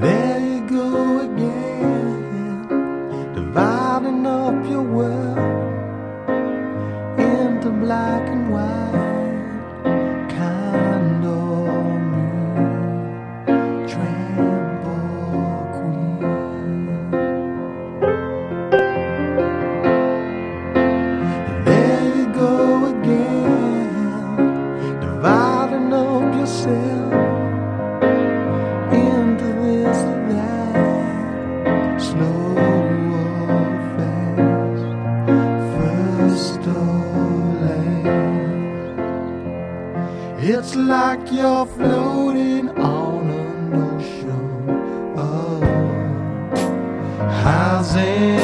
There you go again, dividing up your world into black and white. It's like you're floating on an ocean oh. of housing.